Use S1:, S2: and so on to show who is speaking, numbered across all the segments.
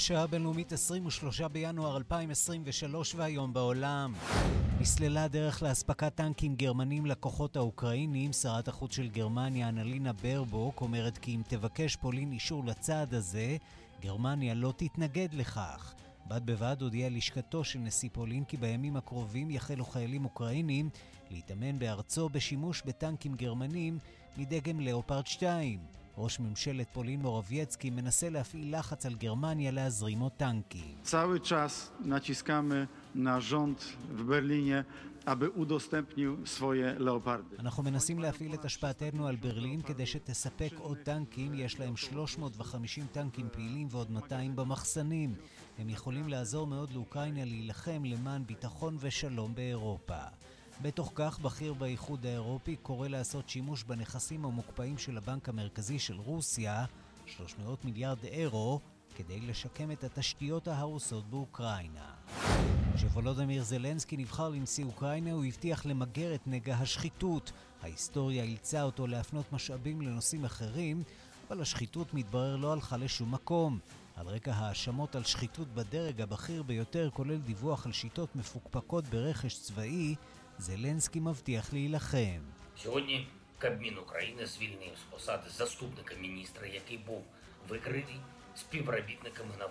S1: השעה הבינלאומית 23 בינואר 2023 והיום בעולם. נסללה דרך לאספקת טנקים גרמנים לכוחות האוקראינים. שרת החוץ של גרמניה, אנלינה ברבוק, אומרת כי אם תבקש פולין אישור לצעד הזה, גרמניה לא תתנגד לכך. בד בבד הודיעה לשכתו של נשיא פולין כי בימים הקרובים יחלו חיילים אוקראינים להתאמן בארצו בשימוש בטנקים גרמנים מדגם לאופרד 2. ראש ממשלת פולין מורבייצקי מנסה להפעיל לחץ על גרמניה להזרים עוד טנקים.
S2: cały czas naciskamy na rząd w Berlinie, aby udostępnił swoje leopardy.
S1: אנחנו מנסים להפעיל את השפעתנו על ברלין כדי שתספק עוד טנקים. יש להם 350 טנקים פעילים ועוד 200 במחסנים. הם יכולים לעזור מאוד לאוקראינה להילחם למען ביטחון ושלום באירופה. בתוך כך, בכיר באיחוד האירופי קורא לעשות שימוש בנכסים המוקפאים של הבנק המרכזי של רוסיה, 300 מיליארד אירו, כדי לשקם את התשתיות ההרוסות באוקראינה. כשוולודמיר זלנסקי נבחר לנשיא אוקראינה, הוא הבטיח למגר את נגע השחיתות. ההיסטוריה אילצה אותו להפנות משאבים לנושאים אחרים, אבל השחיתות מתברר לא הלכה לשום מקום. על רקע האשמות על שחיתות בדרג הבכיר ביותר, כולל דיווח על שיטות מפוקפקות ברכש צבאי, זלנסקי מבטיח להילחם.
S3: Сьогодні Кабмін України звільнив з посади заступника міністра, який був викритий співробітником ГНАВ.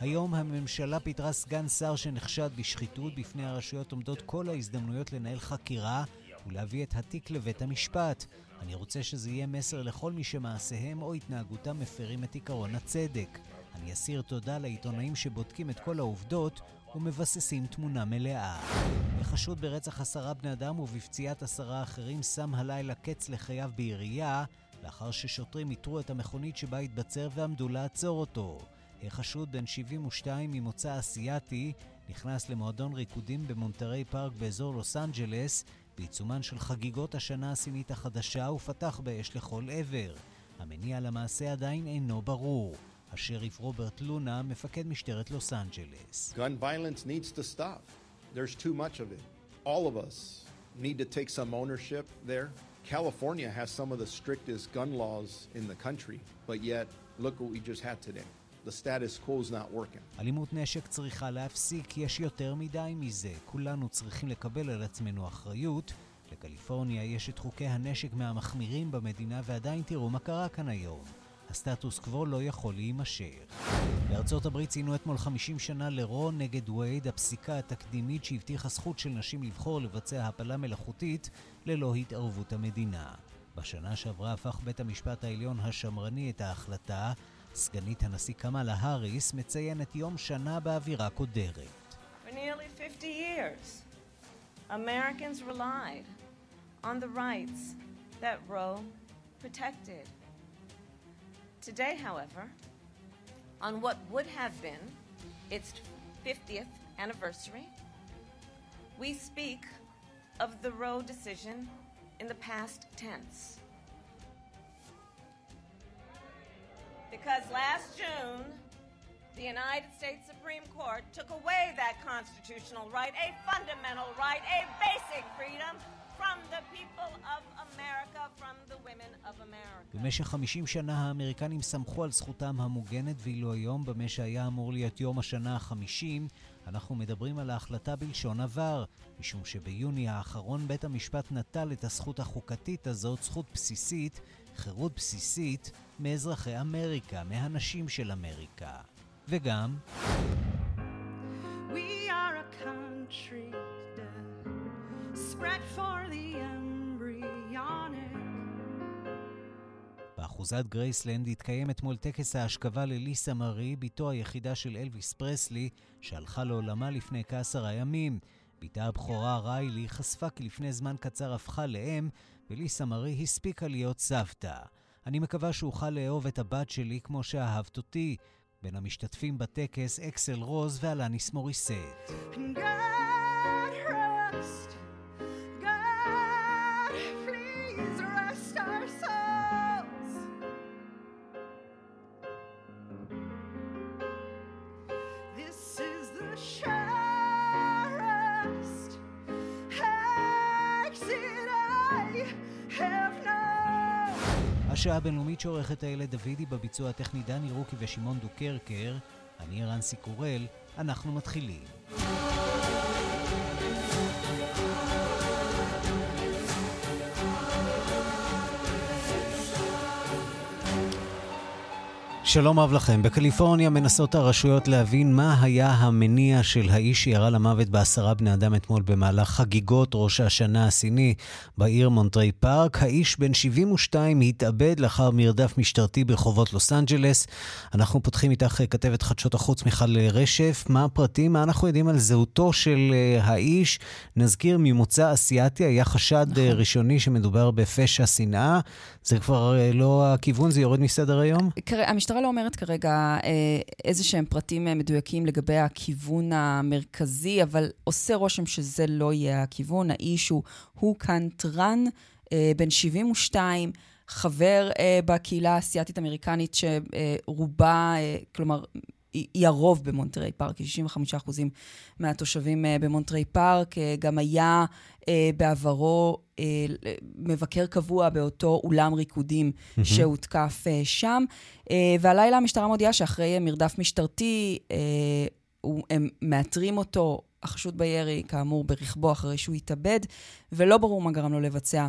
S1: היום הממשלה פיטרה סגן שר שנחשד בשחיתות. בפני הרשויות עומדות כל ההזדמנויות לנהל חקירה ולהביא את התיק לבית המשפט. אני רוצה שזה יהיה מסר לכל מי שמעשיהם או התנהגותם מפרים את עקרון הצדק. אני אסיר תודה לעיתונאים שבודקים את כל העובדות ומבססים תמונה מלאה. החשוד ברצח עשרה בני אדם ובפציעת עשרה אחרים שם הלילה קץ לחייו בעירייה, לאחר ששוטרים איתרו את המכונית שבה התבצר ועמדו לעצור אותו. החשוד בן 72 ממוצא אסייתי נכנס למועדון ריקודים במונטרי פארק באזור לוס אנג'לס בעיצומן של חגיגות השנה הסינית החדשה ופתח באש לכל עבר. המניע למעשה עדיין אינו ברור. השריף רוברט לונה, מפקד משטרת לוס אנג'לס.
S4: Gun violence needs to stop. There's too much of it. All of us need to take some ownership there. California has some of the strictest gun laws in the country, but yet look what we just had today. The status quo is not working.
S1: אלימות נשק צריכה להפסיק, יש יותר מדי מזה. כולנו צריכים לקבל על עצמנו אחריות. לקליפורניה יש את חוקי הנשק מהמחמירים במדינה, ועדיין תראו מה קרה כאן היום. הסטטוס קוו לא יכול להימשך. בארצות הברית ציינו אתמול 50 שנה לרו נגד וייד, הפסיקה התקדימית שהבטיחה זכות של נשים לבחור לבצע הפלה מלאכותית ללא התערבות המדינה. בשנה שעברה הפך בית המשפט העליון השמרני את ההחלטה. סגנית הנשיא קמאלה האריס מציינת יום שנה באווירה קודרת.
S5: For nearly 50 years, Americans relied on the rights that Roe protected. Today, however, on what would have been its 50th anniversary, we speak of the Roe decision in the past tense. Because last June, the United States Supreme Court took away that constitutional right, a fundamental right, a basic freedom America.
S1: במשך 50 שנה האמריקנים סמכו על זכותם המוגנת, ואילו היום, במה שהיה אמור להיות יום השנה ה-50, אנחנו מדברים על ההחלטה בלשון עבר, משום שביוני האחרון בית המשפט נטל את הזכות החוקתית הזאת, זכות בסיסית, חירות בסיסית, מאזרחי אמריקה, מהנשים של אמריקה. וגם...
S6: We are a country
S1: באחוזת גרייסלנד התקיים אתמול טקס ההשכבה לליסה מארי, בתו היחידה של אלוויס פרסלי, שהלכה לעולמה לפני כעשרה ימים. בתה הבכורה ריילי חשפה כי לפני זמן קצר הפכה לאם, וליסה מארי הספיקה להיות סבתא. אני מקווה שאוכל לאהוב את הבת שלי כמו שאהבת אותי. בין המשתתפים בטקס אקסל רוז ואלניס מוריסט.
S6: God rest,
S1: השעה הבינלאומית שעורכת איילת דוידי בביצוע הטכני דני רוקי ושמעון דוקרקר. אני רנסי קורל, אנחנו מתחילים. שלום רב לכם. בקליפורניה מנסות הרשויות להבין מה היה המניע של האיש שירה למוות בעשרה בני אדם אתמול במהלך חגיגות ראש השנה הסיני בעיר מונטרי פארק. האיש בן 72 התאבד לאחר מרדף משטרתי ברחובות לוס אנג'לס. אנחנו פותחים איתך כתבת חדשות החוץ מיכל רשף. מה הפרטים? מה אנחנו יודעים על זהותו של אה, האיש? נזכיר, ממוצא אסיאתי היה חשד אה, נכון. ראשוני שמדובר בפשע שנאה. זה כבר אה, לא הכיוון, זה יורד מסדר היום?
S7: המשטרה לא אומרת כרגע אה, איזה שהם פרטים אה, מדויקים לגבי הכיוון המרכזי, אבל עושה רושם שזה לא יהיה הכיוון. האיש הוא הו קאן טראן, אה, בן 72, חבר בקהילה האסייתית-אמריקנית שרובה, כלומר, היא הרוב במונטרי פארק, 65 אחוזים מהתושבים אה, במונטרי פארק. אה, גם היה אה, בעברו מבקר קבוע באותו אולם ריקודים mm-hmm. שהותקף שם. והלילה המשטרה מודיעה שאחרי מרדף משטרתי, הם מאתרים אותו, החשוד בירי, כאמור, ברכבו אחרי שהוא התאבד, ולא ברור מה גרם לו לבצע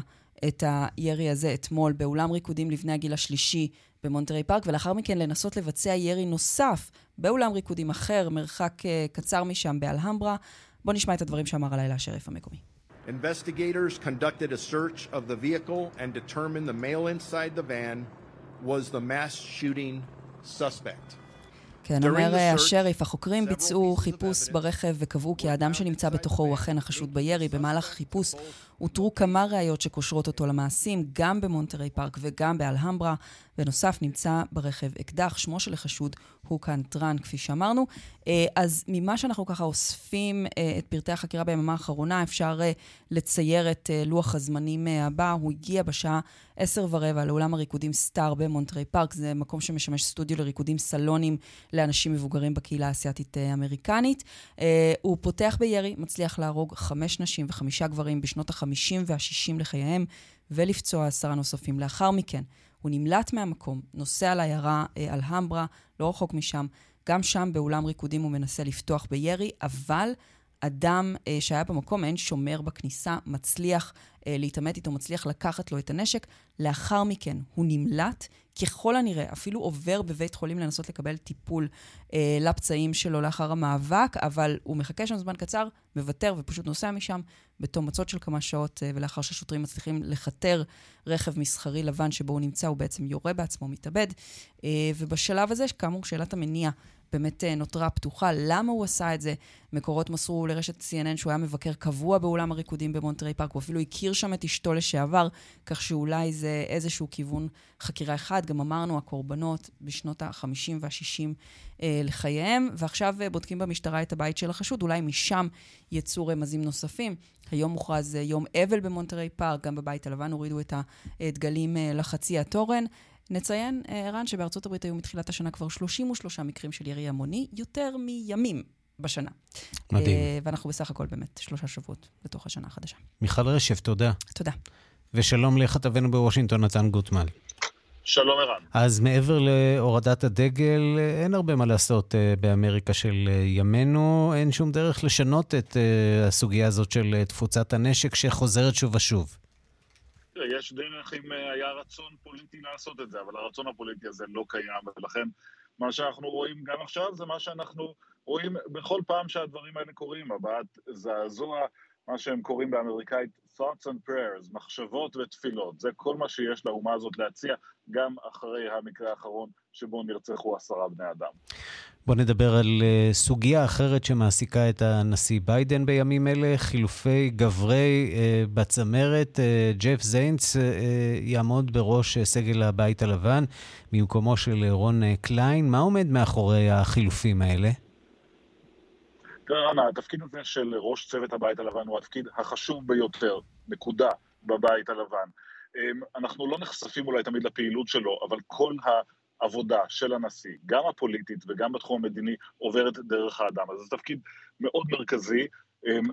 S7: את הירי הזה אתמול באולם ריקודים לבני הגיל השלישי במונטרי פארק, ולאחר מכן לנסות לבצע ירי נוסף באולם ריקודים אחר, מרחק קצר משם, באלהמברה. בואו נשמע את הדברים שאמר הלילה השריף המקומי. Investigators conducted a search of the vehicle and determined the male inside the van was the mass shooting suspect. כן, אומר השריף, החוקרים ביצעו חיפוש ברכב וקבעו כי האדם שנמצא בתוכו הוא אכן החשוד בירי. במהלך החיפוש אותרו כמה ראיות שקושרות אותו למעשים, גם במונטרי פארק וגם באלהמברה. בנוסף, נמצא ברכב אקדח, שמו של החשוד הוא כאן טראן, כפי שאמרנו. אה, אז ממה שאנחנו ככה אוספים אה, את פרטי החקירה ביממה האחרונה, אפשר אה, לצייר את לוח הזמנים הבא. הוא הגיע בשעה עשר ורבע לאולם הריקודים סטאר במונטרי פארק. זה מקום שמשמש סטודיו לריקודים סלונים לאנשים מבוגרים בקהילה האסייתית-אמריקנית. הוא פותח בירי, מצליח להרוג חמש נשים וחמישה גברים בשנות ה-50 וה-60 לחייהם, ולפצוע עשרה נוספים לאחר מכן. הוא נמלט מהמקום, נוסע לעיירה אה, אלהמברה, לא רחוק משם. גם שם באולם ריקודים הוא מנסה לפתוח בירי, אבל אדם אה, שהיה במקום, אין שומר בכניסה, מצליח אה, להתעמת איתו, מצליח לקחת לו את הנשק. לאחר מכן הוא נמלט, ככל הנראה אפילו עובר בבית חולים לנסות לקבל טיפול אה, לפצעים שלו לאחר המאבק, אבל הוא מחכה שם זמן קצר, מוותר ופשוט נוסע משם בתום מצות של כמה שעות, אה, ולאחר שהשוטרים מצליחים לכתר רכב מסחרי לבן שבו הוא נמצא, הוא בעצם יורה בעצמו, מתאבד. אה, ובשלב הזה, כאמור, שאלת המניע באמת אה, נותרה פתוחה. למה הוא עשה את זה? מקורות מסרו לרשת CNN שהוא היה מבקר קבוע באולם הריקודים במונטרי פארק, הוא אפילו הכיר שם את אשתו לשעבר, כך שאולי זה איזשהו כיוון חקירה אחד. גם אמרנו, הקורבנות בשנות ה-50 וה-60 אה, לחייהם, ועכשיו אה, בודקים במשטרה את הבית של החשוד, אולי משם יצאו רמזים נוספים. היום מוכרז אה, יום אבל במונטרי פארק, גם בבית הלבן הורידו את הדגלים אה, לחצי התורן. נציין, אה, ערן, שבארצות הברית היו מתחילת השנה כבר 33 מקרים של ירי המוני, יותר מימים בשנה.
S1: מדהים.
S7: אה, ואנחנו בסך הכל באמת שלושה שבועות בתוך השנה החדשה.
S1: מיכל רשף, תודה.
S7: תודה.
S1: ושלום לכתבנו בוושינגטון, נתן גוטמן.
S8: שלום ערן.
S1: אז מעבר להורדת הדגל, אין הרבה מה לעשות uh, באמריקה של ימינו. אין שום דרך לשנות את הסוגיה הזאת של תפוצת הנשק שחוזרת שוב ושוב.
S8: יש דרך אם אה, היה רצון פוליטי לעשות את זה, אבל הרצון הפוליטי הזה לא קיים, ולכן מה שאנחנו רואים גם עכשיו זה מה שאנחנו רואים בכל פעם שהדברים האלה קורים, הבעת זעזוע, מה שהם קוראים באמריקאית thoughts and prayers, מחשבות ותפילות, זה כל מה שיש לאומה הזאת להציע, גם אחרי המקרה האחרון שבו נרצחו עשרה בני אדם.
S1: בוא נדבר על uh, סוגיה אחרת שמעסיקה את הנשיא ביידן בימים אלה, חילופי גברי uh, בצמרת. Uh, ג'ף uh, יעמוד בראש סגל הבית הלבן במקומו של רון קליין. מה עומד מאחורי החילופים האלה?
S8: תראה, התפקיד הזה של ראש צוות הבית הלבן הוא התפקיד החשוב ביותר, נקודה, בבית הלבן. אנחנו לא נחשפים אולי תמיד לפעילות שלו, אבל כל ה... העבודה של הנשיא, גם הפוליטית וגם בתחום המדיני, עוברת דרך האדם. אז זה תפקיד מאוד מרכזי,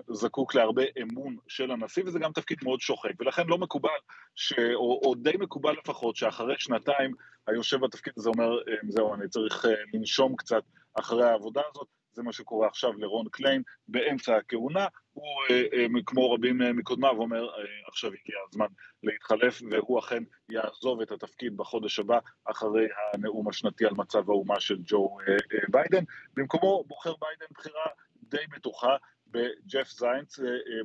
S8: זקוק להרבה אמון של הנשיא, וזה גם תפקיד מאוד שוחק, ולכן לא מקובל, ש... או, או די מקובל לפחות, שאחרי שנתיים היושב בתפקיד הזה אומר, זהו, אני צריך לנשום קצת אחרי העבודה הזאת, זה מה שקורה עכשיו לרון קליין באמצע הכהונה, הוא כמו רבים מקודמיו אומר עכשיו הגיע הזמן להתחלף והוא אכן יעזוב את התפקיד בחודש הבא אחרי הנאום השנתי על מצב האומה של ג'ו ביידן, במקומו בוחר ביידן בחירה די בטוחה בג'ף זיינץ,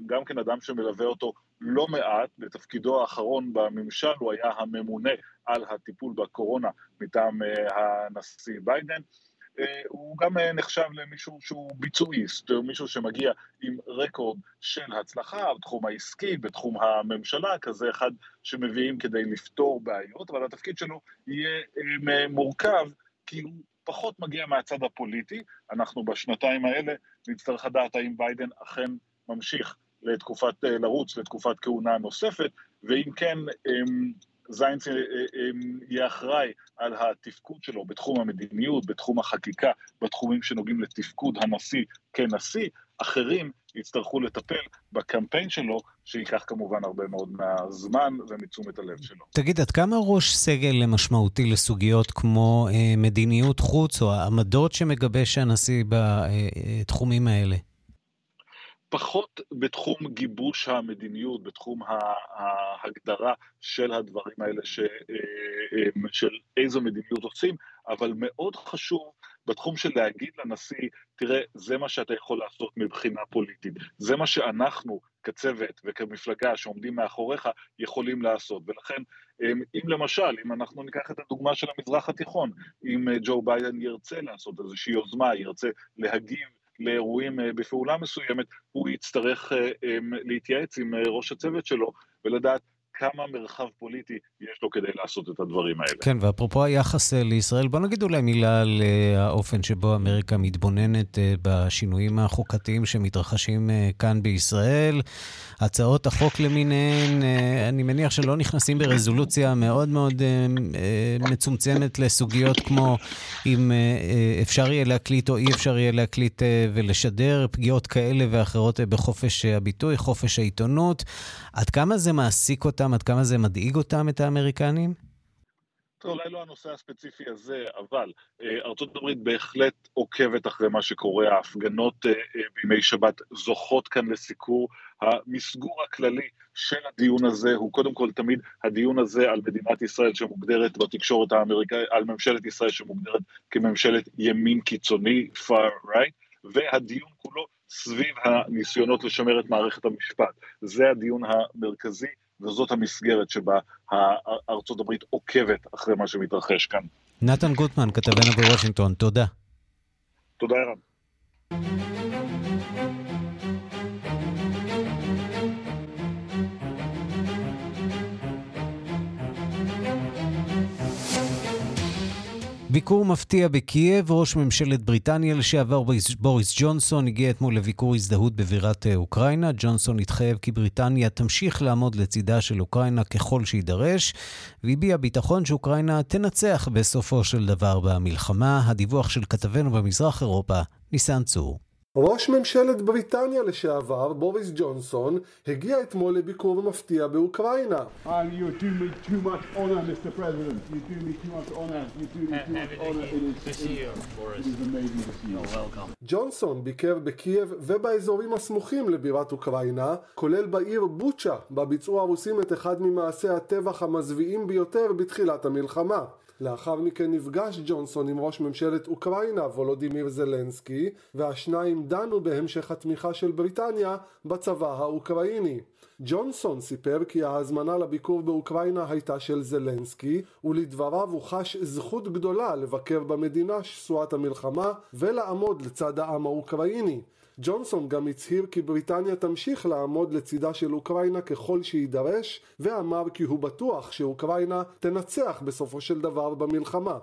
S8: גם כן אדם שמלווה אותו לא מעט, בתפקידו האחרון בממשל הוא היה הממונה על הטיפול בקורונה מטעם הנשיא ביידן. הוא גם נחשב למישהו שהוא ביצועיסט, מישהו שמגיע עם רקורד של הצלחה בתחום העסקי, בתחום הממשלה, כזה אחד שמביאים כדי לפתור בעיות, אבל התפקיד שלו יהיה מורכב, כי הוא פחות מגיע מהצד הפוליטי. אנחנו בשנתיים האלה נצטרך לדעת האם ביידן אכן ממשיך לתקופת, לרוץ לתקופת כהונה נוספת, ואם כן, זיינץ יהיה אחראי על התפקוד שלו בתחום המדיניות, בתחום החקיקה, בתחומים שנוגעים לתפקוד הנשיא כנשיא, אחרים יצטרכו לטפל בקמפיין שלו, שייקח כמובן הרבה מאוד מהזמן ומתשומת הלב שלו.
S1: תגיד, עד כמה ראש סגל משמעותי לסוגיות כמו אה, מדיניות חוץ או העמדות שמגבש הנשיא בתחומים האלה?
S8: פחות בתחום גיבוש המדיניות, בתחום ההגדרה של הדברים האלה, ש, של איזו מדיניות עושים, אבל מאוד חשוב בתחום של להגיד לנשיא, תראה, זה מה שאתה יכול לעשות מבחינה פוליטית, זה מה שאנחנו כצוות וכמפלגה שעומדים מאחוריך יכולים לעשות, ולכן אם למשל, אם אנחנו ניקח את הדוגמה של המזרח התיכון, אם ג'ו ביידן ירצה לעשות איזושהי יוזמה, ירצה להגיב לאירועים בפעולה מסוימת, הוא יצטרך להתייעץ עם ראש הצוות שלו ולדעת כמה מרחב פוליטי יש לו כדי לעשות את הדברים האלה.
S1: כן, ואפרופו היחס לישראל, בוא נגיד אולי מילה על האופן שבו אמריקה מתבוננת בשינויים החוקתיים שמתרחשים כאן בישראל. הצעות החוק למיניהן, אני מניח שלא נכנסים ברזולוציה מאוד מאוד מצומצמת לסוגיות כמו אם אפשר יהיה להקליט או אי אפשר יהיה להקליט ולשדר פגיעות כאלה ואחרות בחופש הביטוי, חופש העיתונות. עד כמה זה מעסיק אותם, עד כמה זה מדאיג אותם, את האמריקנים?
S8: אולי לא הנושא הספציפי הזה, אבל ארצות הברית בהחלט עוקבת אחרי מה שקורה, ההפגנות בימי שבת זוכות כאן לסיקור. המסגור הכללי של הדיון הזה הוא קודם כל תמיד הדיון הזה על מדינת ישראל שמוגדרת בתקשורת האמריקאית, על ממשלת ישראל שמוגדרת כממשלת ימין קיצוני, far right, והדיון כולו סביב הניסיונות לשמר את מערכת המשפט. זה הדיון המרכזי. וזאת המסגרת שבה ארצות הברית עוקבת אחרי מה שמתרחש כאן.
S1: נתן גוטמן, כתבנו בוושינגטון, תודה.
S8: תודה, ערן.
S1: ביקור מפתיע בקייב, ראש ממשלת בריטניה לשעבר בוריס ג'ונסון הגיע אתמול לביקור הזדהות בבירת אוקראינה. ג'ונסון התחייב כי בריטניה תמשיך לעמוד לצידה של אוקראינה ככל שיידרש, והביע ביטחון שאוקראינה תנצח בסופו של דבר במלחמה. הדיווח של כתבנו במזרח אירופה, ניסן צור.
S9: ראש ממשלת בריטניה לשעבר, בוריס ג'ונסון, הגיע אתמול לביקור מפתיע באוקראינה. ג'ונסון ביקר בקייב ובאזורים הסמוכים לבירת אוקראינה, כולל בעיר בוצ'ה, בה ביצעו הרוסים את אחד ממעשי הטבח המזוויעים ביותר בתחילת המלחמה. לאחר מכן נפגש ג'ונסון עם ראש ממשלת אוקראינה וולודימיר זלנסקי והשניים דנו בהמשך התמיכה של בריטניה בצבא האוקראיני. ג'ונסון סיפר כי ההזמנה לביקור באוקראינה הייתה של זלנסקי ולדבריו הוא חש זכות גדולה לבקר במדינה שסועת המלחמה ולעמוד לצד העם האוקראיני. ג'ונסון גם הצהיר כי בריטניה תמשיך לעמוד לצידה של אוקראינה ככל שיידרש, ואמר כי הוא בטוח שאוקראינה תנצח בסופו של דבר במלחמה.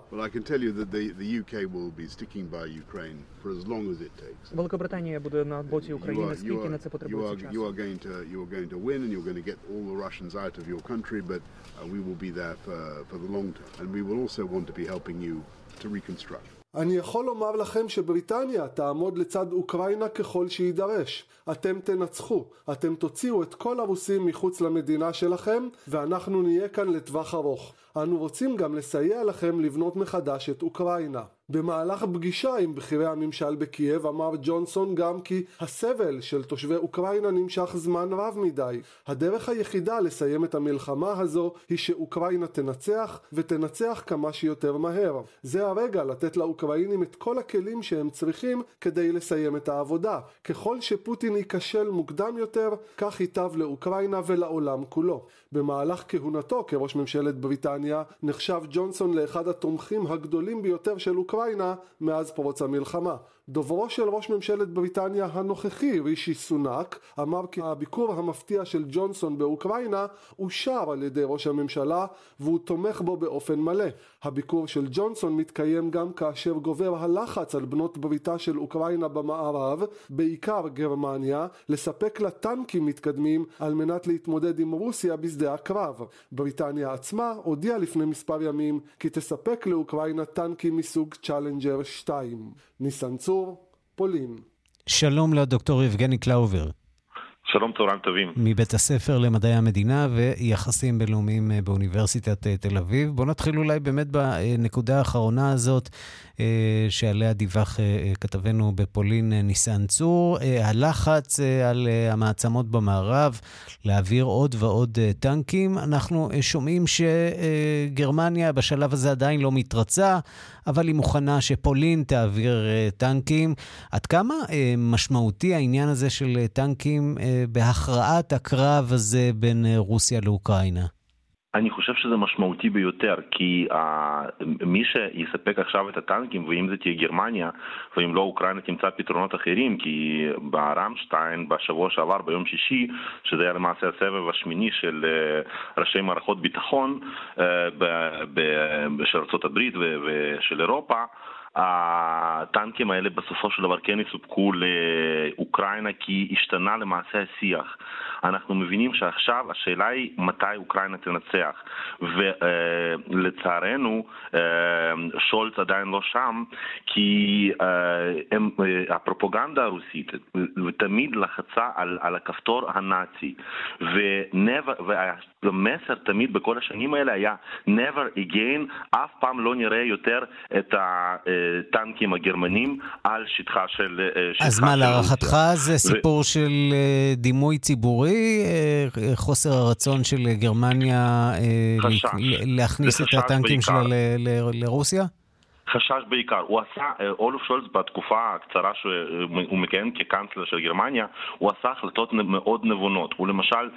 S10: Великобританія буде на боці України, скільки на це потребується часу?
S4: You are going to you are going to win and you're going to get all the Russians out of your country, but uh, we will be there for, for the long term, and we will also want to be helping you to reconstruct.
S9: אני יכול לומר לכם שבריטניה תעמוד לצד אוקראינה ככל שיידרש. אתם תנצחו, אתם תוציאו את כל הרוסים מחוץ למדינה שלכם, ואנחנו נהיה כאן לטווח ארוך. אנו רוצים גם לסייע לכם לבנות מחדש את אוקראינה. במהלך פגישה עם בכירי הממשל בקייב אמר ג'ונסון גם כי הסבל של תושבי אוקראינה נמשך זמן רב מדי. הדרך היחידה לסיים את המלחמה הזו היא שאוקראינה תנצח ותנצח כמה שיותר מהר. זה הרגע לתת לאוקראינים את כל הכלים שהם צריכים כדי לסיים את העבודה. ככל שפוטין ייכשל מוקדם יותר, כך ייטב לאוקראינה ולעולם כולו. במהלך כהונתו כראש ממשלת בריטניה נחשב ג'ונסון לאחד התומכים הגדולים ביותר של אוקראינה אוקראינה מאז פרוץ המלחמה. דוברו של ראש ממשלת בריטניה הנוכחי, רישי סונאק, אמר כי הביקור המפתיע של ג'ונסון באוקראינה אושר על ידי ראש הממשלה והוא תומך בו באופן מלא. הביקור של ג'ונסון מתקיים גם כאשר גובר הלחץ על בנות בריתה של אוקראינה במערב, בעיקר גרמניה, לספק לה טנקים מתקדמים על מנת להתמודד עם רוסיה בשדה הקרב. בריטניה עצמה הודיעה לפני מספר ימים כי תספק לאוקראינה טנקים מסוג צ'אלנג'ר 2. ניסן צור, פולין.
S1: שלום לדוקטור יבגני קלאובר.
S11: שלום, צהריים טובים.
S1: מבית הספר למדעי המדינה ויחסים בינלאומיים באוניברסיטת תל אביב. בואו נתחיל אולי באמת בנקודה האחרונה הזאת. אה, שעליה דיווח אה, אה, כתבנו בפולין ניסן צור. הלחץ על המעצמות במערב להעביר עוד ועוד טנקים. אנחנו שומעים שגרמניה בשלב הזה עדיין לא מתרצה, אבל היא מוכנה שפולין תעביר טנקים. עד כמה משמעותי העניין הזה של טנקים בהכרעת הקרב הזה בין רוסיה לאוקראינה?
S11: אני חושב שזה משמעותי ביותר, כי uh, מי שיספק עכשיו את הטנקים, ואם זה תהיה גרמניה, ואם לא אוקראינה תמצא פתרונות אחרים, כי ברמשטיין בשבוע שעבר, ביום שישי, שזה היה למעשה הסבב השמיני של uh, ראשי מערכות ביטחון uh, של ארה"ב ושל אירופה, הטנקים האלה בסופו של דבר כן יסופקו לאוקראינה כי השתנה למעשה השיח. אנחנו מבינים שעכשיו השאלה היא מתי אוקראינה תנצח. ולצערנו שולץ עדיין לא שם כי הם, הפרופוגנדה הרוסית תמיד לחצה על, על הכפתור הנאצי. והמסר תמיד בכל השנים האלה היה never again, אף פעם לא נראה יותר את. הטנקים הגרמנים על שטחה של...
S1: אה, שטחה אז מה, להערכתך זה סיפור ו... של אה, דימוי ציבורי? אה, חוסר הרצון של גרמניה חשש. להכניס את הטנקים שלה לרוסיה?
S11: חשש בעיקר. הוא עשה, אה, אולוף שולץ בתקופה הקצרה שהוא מכהן כקנצלר של גרמניה, הוא עשה החלטות מאוד נבונות. הוא למשל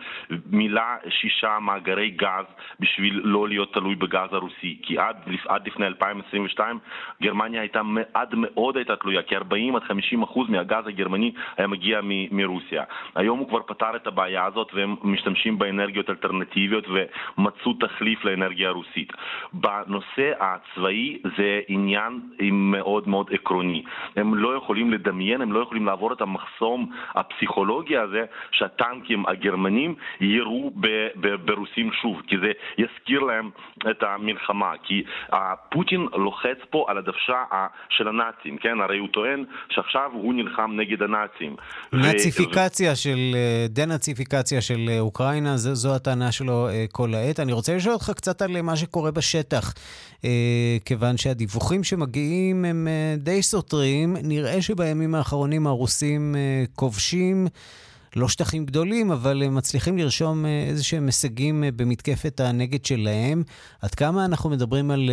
S11: מילא שישה מאגרי גז בשביל לא להיות תלוי בגז הרוסי. כי עד, עד לפני 2022 גרמניה הייתה, עד מאוד הייתה תלויה, כי 40 עד 50 אחוז מהגז הגרמני היה מגיע מ, מרוסיה. היום הוא כבר פתר את הבעיה הזאת והם משתמשים באנרגיות אלטרנטיביות ומצאו תחליף לאנרגיה הרוסית. בנושא הצבאי זה עניין מאוד מאוד עקרוני. הם לא יכולים לדמיין, הם לא יכולים לעבור את המחסום הפסיכולוגי הזה שהטנקים הגרמנים יירו ברוסים שוב, כי זה יזכיר להם את המלחמה. כי פוטין לוחץ פה על הדוושה של הנאצים, כן? הרי הוא טוען שעכשיו הוא נלחם נגד הנאצים.
S1: נאציפיקציה ו... של, דה-נאציפיקציה של אוקראינה, זו, זו הטענה שלו אה, כל העת. אני רוצה לשאול אותך קצת על מה שקורה בשטח, אה, כיוון שהדיווחים... הדיווחים שמגיעים הם אה, די סותרים. נראה שבימים האחרונים הרוסים אה, כובשים לא שטחים גדולים, אבל הם מצליחים לרשום אה, איזה שהם הישגים במתקפת הנגד שלהם. עד כמה אנחנו מדברים על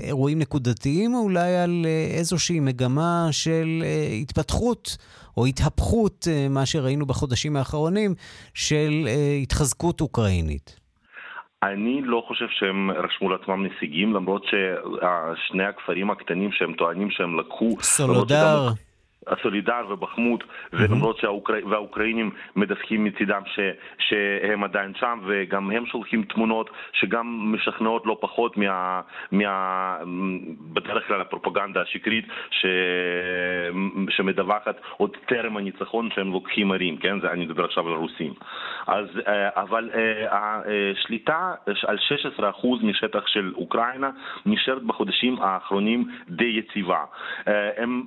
S1: אירועים נקודתיים, או אולי על איזושהי מגמה של התפתחות או התהפכות, מה שראינו בחודשים האחרונים, של התחזקות אוקראינית?
S11: אני לא חושב שהם רשמו לעצמם נסיגים, למרות ששני הכפרים הקטנים שהם טוענים שהם לקחו...
S1: סולודר.
S11: הסולידר ובחמות, ולמרות שהאוקר... והאוקראינים מדווחים מצידם ש... שהם עדיין שם, וגם הם שולחים תמונות שגם משכנעות לא פחות מה... מה... בדרך כלל הפרופגנדה השקרית ש... שמדווחת עוד טרם הניצחון שהם לוקחים ערים, כן? זה, אני מדבר עכשיו על הרוסים. אז, אבל השליטה על 16% משטח של אוקראינה נשארת בחודשים האחרונים די יציבה. הם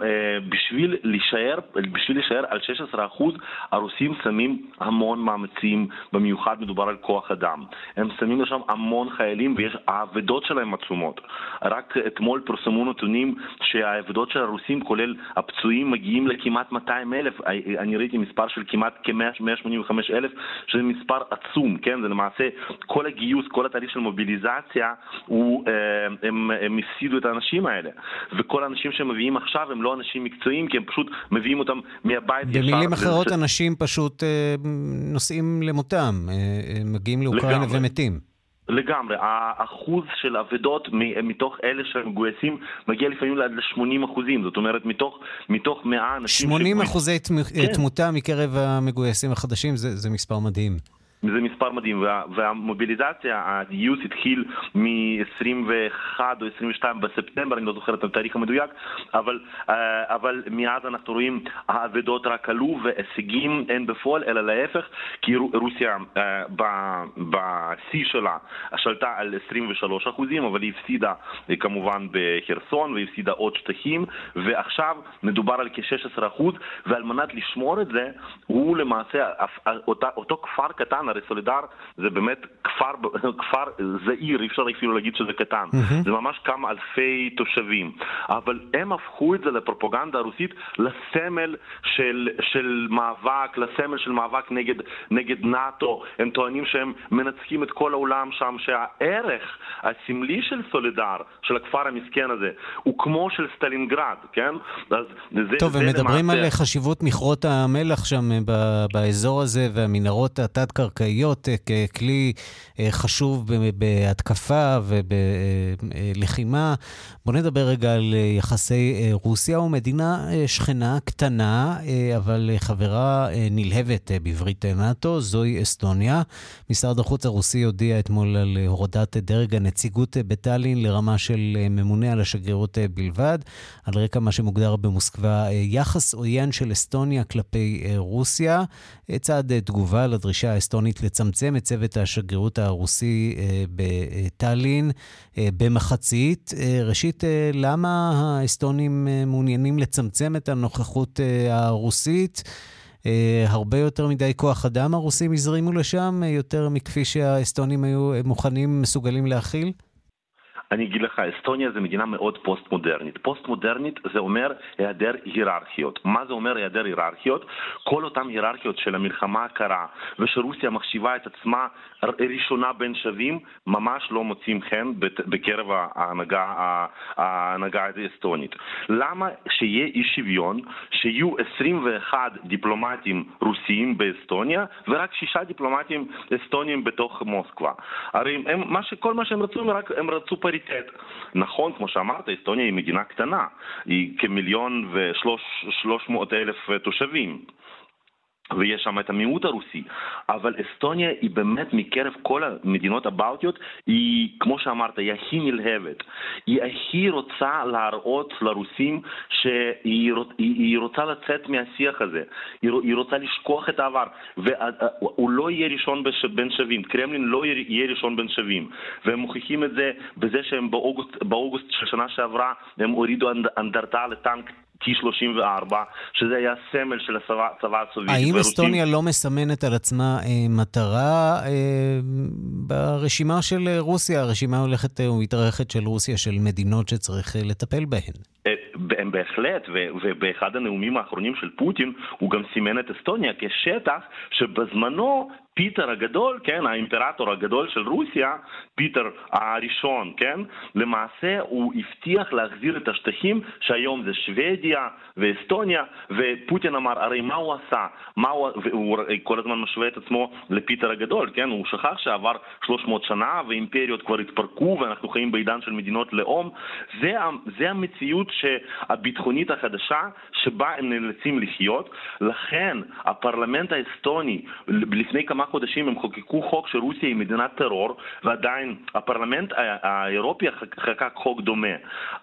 S11: בשביל להישאר, בשביל להישאר על 16% הרוסים שמים המון מאמצים, במיוחד מדובר על כוח אדם. הם שמים לשם המון חיילים והאבדות שלהם עצומות. רק אתמול פרסמו נתונים שהאבדות של הרוסים, כולל הפצועים, מגיעים לכמעט 200 אלף. אני ראיתי מספר של כמעט כ-185 אלף, שזה מספר עצום, כן? זה למעשה כל הגיוס, כל התהליך של מוביליזציה, הוא, אה, הם, הם הפסידו את האנשים האלה. וכל האנשים שהם מביאים עכשיו הם לא אנשים מקצועיים, כי הם פשוט מביאים אותם מהבית
S1: ישר. במילים אחרות, וזה... אנשים פשוט אה, נוסעים למותם, אה, מגיעים לאוקראינה לגמרי. ומתים.
S11: לגמרי, האחוז של אבדות מתוך אלה שמגויסים מגיע לפעמים עד ל-80 אחוזים, זאת אומרת מתוך, מתוך 100 אנשים...
S1: 80 אחוזי כן. תמותה מקרב המגויסים החדשים, זה, זה מספר מדהים.
S11: זה מספר מדהים, וה, והמוביליזציה, הגיוס התחיל מ-21 או 22 בספטמבר, אני לא זוכר את התאריך המדויק, אבל, אה, אבל מאז אנחנו רואים האבדות רק עלו והישגים אין בפועל, אלא להפך, כי רוסיה אה, בשיא שלה שלטה על 23 אחוזים, אבל היא הפסידה אה, כמובן בחרסון והיא הפסידה עוד שטחים, ועכשיו מדובר על כ-16 אחוז, ועל מנת לשמור את זה, הוא למעשה, אותו כפר קטן, הרי סולידר זה באמת כפר, כפר זעיר, אי אפשר אפילו להגיד שזה קטן. Mm-hmm. זה ממש כמה אלפי תושבים. אבל הם הפכו את זה בפרופגנדה הרוסית לסמל של, של מאבק, לסמל של מאבק נגד, נגד נאט"ו. הם טוענים שהם מנצחים את כל העולם שם, שהערך הסמלי של סולידר, של הכפר המסכן הזה, הוא כמו של סטלינגרד, כן?
S1: אז זה, טוב, הם מדברים למעשה... על חשיבות מכרות המלח שם באזור הזה והמנהרות התת-קרקעיות. צבאיות אה, ככלי אה, חשוב בהתקפה ובלחימה. בואו נדבר רגע על אה, יחסי רוסיה ומדינה שכנה קטנה, אבל חברה נלהבת בברית נאט"ו, זוהי אסטוניה. משרד החוץ הרוסי הודיע אתמול על הורדת דרג הנציגות בטאלין לרמה של ממונה על השגרירות בלבד, על רקע מה שמוגדר במוסקבה יחס עוין של אסטוניה כלפי רוסיה. צעד תגובה לדרישה האסטונית תוכנית לצמצם את צוות השגרירות הרוסי אה, בטאלין אה, במחצית. אה, ראשית, למה האסטונים מעוניינים לצמצם את הנוכחות הרוסית? הרבה יותר מדי כוח אדם הרוסים הזרימו לשם, יותר מכפי שהאסטונים היו מוכנים, מסוגלים להכיל?
S11: אני אגיד לך, אסטוניה זה מדינה מאוד פוסט-מודרנית. פוסט-מודרנית זה אומר היעדר היררכיות. מה זה אומר היעדר היררכיות? כל אותן היררכיות של המלחמה הקרה ושרוסיה מחשיבה את עצמה ראשונה בין שווים, ממש לא מוצאים חן בקרב ההנהגה, ההנהגה האסטונית. למה שיהיה אי שוויון, שיהיו 21 דיפלומטים רוסיים באסטוניה ורק שישה דיפלומטים אסטוניים בתוך מוסקבה? הרי הם, מה שכל מה שהם רצו, הם, רק, הם רצו פריט פריטט. נכון, כמו שאמרת, אסטוניה היא מדינה קטנה, היא כמיליון ושלוש מאות אלף תושבים. ויש שם את המיעוט הרוסי, אבל אסטוניה היא באמת מקרב כל המדינות הבלטיות, היא, כמו שאמרת, היא הכי נלהבת. היא הכי רוצה להראות לרוסים שהיא רוצה לצאת מהשיח הזה, היא רוצה לשכוח את העבר, והוא לא יהיה ראשון בין שווים, קרמלין לא יהיה ראשון בין שווים, והם מוכיחים את זה בזה שהם באוגוסט, באוגוסט של שנה שעברה, הם הורידו אנדרטה לטנק T-34, שזה היה סמל של הצבא הסובייטי.
S1: האם אסטוניה לא מסמנת על עצמה אה, מטרה אה, ברשימה של רוסיה? הרשימה הולכת אה, ומתארכת של רוסיה, של מדינות שצריך אה, לטפל בהן.
S11: אה, הם בהחלט, ובאחד הנאומים האחרונים של פוטין הוא גם סימן את אסטוניה כשטח שבזמנו פיטר הגדול, כן, האימפרטור הגדול של רוסיה, פיטר הראשון, כן, למעשה הוא הבטיח להחזיר את השטחים שהיום זה שוודיה ואסטוניה, ופוטין אמר, הרי מה הוא עשה? מה הוא, והוא כל הזמן משווה את עצמו לפיטר הגדול, כן, הוא שכח שעבר 300 שנה ואימפריות כבר התפרקו ואנחנו חיים בעידן של מדינות לאום, זה, זה המציאות הביטחונית החדשה שבה הם נאלצים לחיות, לכן הפרלמנט האסטוני לפני כמה חודשים הם חוקקו חוק שרוסיה היא מדינת טרור ועדיין הפרלמנט האירופי חקק חוק דומה,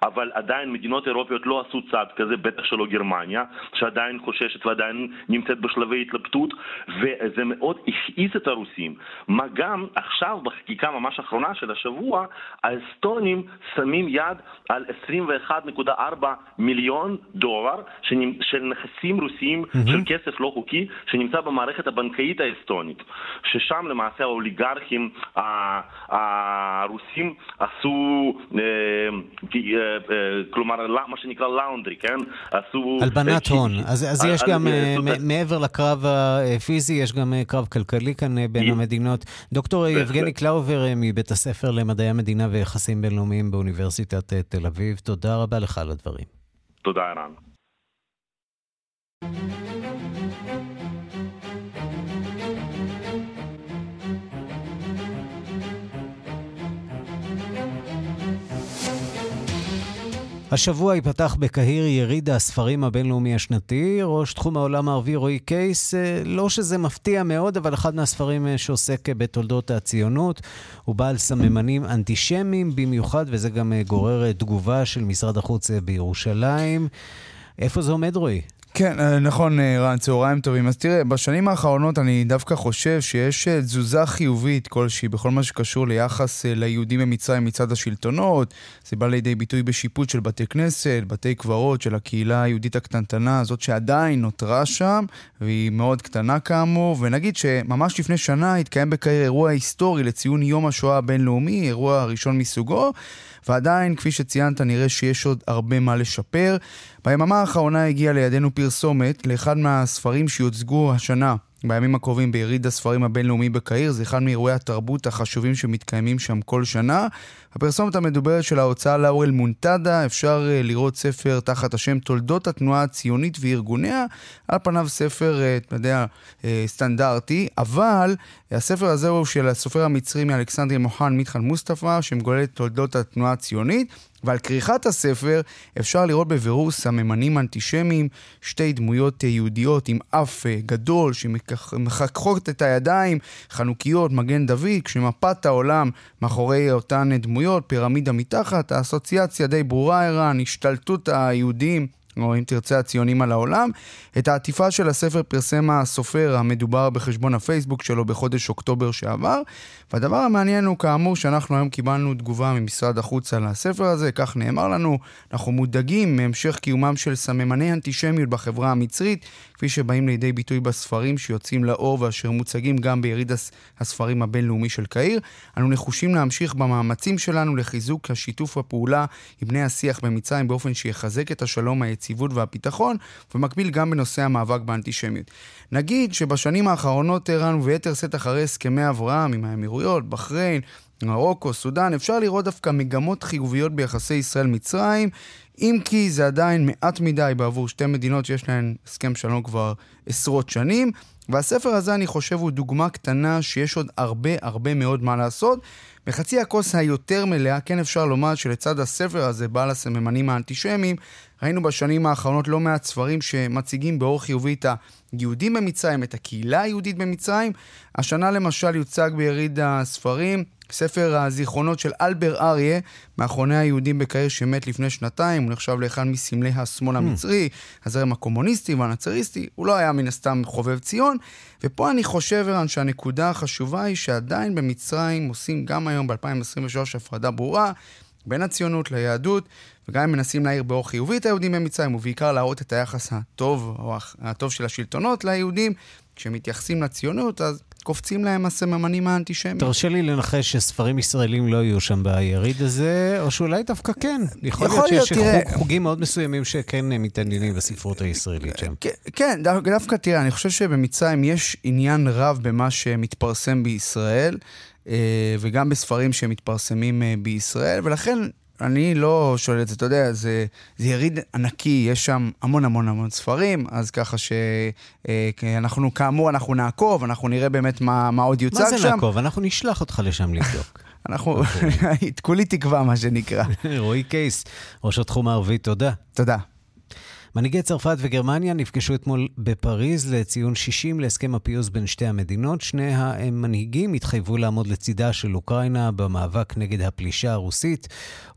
S11: אבל עדיין מדינות אירופיות לא עשו צעד כזה, בטח שלא גרמניה, שעדיין חוששת ועדיין נמצאת בשלבי התלבטות וזה מאוד הכעיס את הרוסים. מה גם עכשיו בחקיקה ממש אחרונה של השבוע האסטונים שמים יד על 21.4 מיליון דולר של נכסים רוסיים mm-hmm. של כסף לא חוקי שנמצא במערכת הבנקאית האסטונית, ששם למעשה האוליגרכים הרוסים עשו, אה, אה, אה, כלומר, מה שנקרא לאונדרי, כן? עשו...
S1: הלבנת הון. אז, אז יש גם, מעבר לקרב הפיזי, יש גם קרב כלכלי כאן בין המדינות. דוקטור יבגני קלאובר מבית הספר למדעי המדינה ויחסים בינלאומיים באוניברסיטת תל אביב, תודה רבה לך על הדברים.
S11: תודה, ערן.
S1: השבוע ייפתח בקהיר יריד הספרים הבינלאומי השנתי. ראש תחום העולם הערבי רועי קייס, אה, לא שזה מפתיע מאוד, אבל אחד מהספרים אה, שעוסק אה, בתולדות הציונות. הוא בעל סממנים אנטישמיים במיוחד, וזה גם גורר תגובה של משרד החוץ בירושלים. איפה זה עומד, רועי?
S12: כן, אה, נכון, אה, רן, צהריים טובים. אז תראה, בשנים האחרונות אני דווקא חושב שיש אה, תזוזה חיובית כלשהי בכל מה שקשור ליחס ליהודים במצרים מצד השלטונות. זה בא לידי ביטוי בשיפוט של בתי כנסת, בתי קברות של הקהילה היהודית הקטנטנה הזאת שעדיין נותרה שם, והיא מאוד קטנה כאמור. ונגיד שממש לפני שנה התקיים בקהיר אירוע היסטורי לציון יום השואה הבינלאומי, אירוע הראשון מסוגו. ועדיין, כפי שציינת, נראה שיש עוד הרבה מה לשפר. ביממה האחרונה הגיעה לידינו פרסומת לאחד מהספרים שיוצגו השנה בימים הקרובים ביריד הספרים הבינלאומי בקהיר, זה אחד מאירועי התרבות החשובים שמתקיימים שם כל שנה. הפרסומת המדוברת של ההוצאה לאורל מונטדה, אפשר uh, לראות ספר תחת השם תולדות התנועה הציונית וארגוניה, על פניו ספר, uh, אתה יודע, uh, סטנדרטי, אבל הספר הזה הוא של הסופר המצרי מאלכסנדריה מוחן מיטחן מוסטפא, שמגולל את תולדות התנועה הציונית. ועל כריכת הספר אפשר לראות בבירור סממנים אנטישמיים, שתי דמויות יהודיות עם אף גדול שמחככות את הידיים, חנוכיות, מגן דוד, כשמפת העולם מאחורי אותן דמויות, פירמידה מתחת, האסוציאציה די ברורה ערן, השתלטות היהודים או אם תרצה הציונים על העולם. את העטיפה של הספר פרסם הסופר המדובר בחשבון הפייסבוק שלו בחודש אוקטובר שעבר, והדבר המעניין הוא כאמור שאנחנו היום קיבלנו תגובה ממשרד החוץ על הספר הזה, כך נאמר לנו, אנחנו מודאגים מהמשך קיומם של סממני אנטישמיות בחברה המצרית, כפי שבאים לידי ביטוי בספרים שיוצאים לאור ואשר מוצגים גם ביריד הספרים הבינלאומי של קהיר. אנו נחושים להמשיך במאמצים שלנו לחיזוק השיתוף הפעולה עם בני השיח במצרים באופן שיחזק את השלום, היציבות והביטחון, ובמקביל גם בנושא המאבק באנטישמיות. נגיד שבשנים האחרונות ערן וביתר שאת אחרי הסכמי אברהם עם האמירויות, בחריין, מרוקו, סודאן, אפשר לראות דווקא מגמות חיוביות ביחסי ישראל-מצרים, אם כי זה עדיין מעט מדי בעבור שתי מדינות שיש להן הסכם שלום כבר עשרות שנים. והספר הזה, אני חושב, הוא דוגמה קטנה שיש עוד הרבה הרבה מאוד מה לעשות. בחצי הכוס היותר מלאה, כן אפשר לומר שלצד הספר הזה, בעל הסממנים האנטישמיים, ראינו בשנים האחרונות לא מעט ספרים שמציגים באור חיובי את היהודים במצרים, את הקהילה היהודית במצרים. השנה למשל יוצג ביריד הספרים ספר הזיכרונות של אלבר אריה, מאחרוני היהודים בקהיר שמת לפני שנתיים, הוא נחשב לאחד מסמלי השמאל hmm. המצרי, הזרם הקומוניסטי והנצריסטי, הוא לא היה מן הסתם חובב ציון, ופה אני חושב, ערן, שהנקודה החשובה היא שעדיין במצרים עושים גם היום ב-2023 הפרדה ברורה בין הציונות ליהדות, וגם אם מנסים להעיר באור חיובי את היהודים במצרים, ובעיקר להראות את היחס הטוב, או הטוב של השלטונות ליהודים, כשמתייחסים לציונות, אז קופצים להם הסממנים האנטישמיים.
S1: תרשה לי לנחש שספרים ישראלים לא יהיו שם ביריד הזה, או שאולי דווקא כן. יכול, יכול להיות שיש תראה... חוג, חוגים מאוד מסוימים שכן מתעניינים בספרות הישראלית שם.
S12: כן, דו, דווקא תראה, אני חושב שבמצרים יש עניין רב במה שמתפרסם בישראל. אה, וגם בספרים שמתפרסמים אה, בישראל, ולכן אני לא שואל את זה, אתה יודע, זה, זה יריד ענקי, יש שם המון המון המון ספרים, אז ככה שאנחנו, אה, כאמור, אנחנו נעקוב, אנחנו נראה באמת מה, מה עוד יוצג שם.
S1: מה זה שם. נעקוב? אנחנו נשלח אותך לשם לבדוק.
S12: אנחנו, אוקיי. כולי תקווה, מה שנקרא.
S1: רועי קייס, ראש התחום הערבי, תודה.
S12: תודה.
S1: מנהיגי צרפת וגרמניה נפגשו אתמול בפריז לציון 60 להסכם הפיוס בין שתי המדינות. שני המנהיגים התחייבו לעמוד לצידה של אוקראינה במאבק נגד הפלישה הרוסית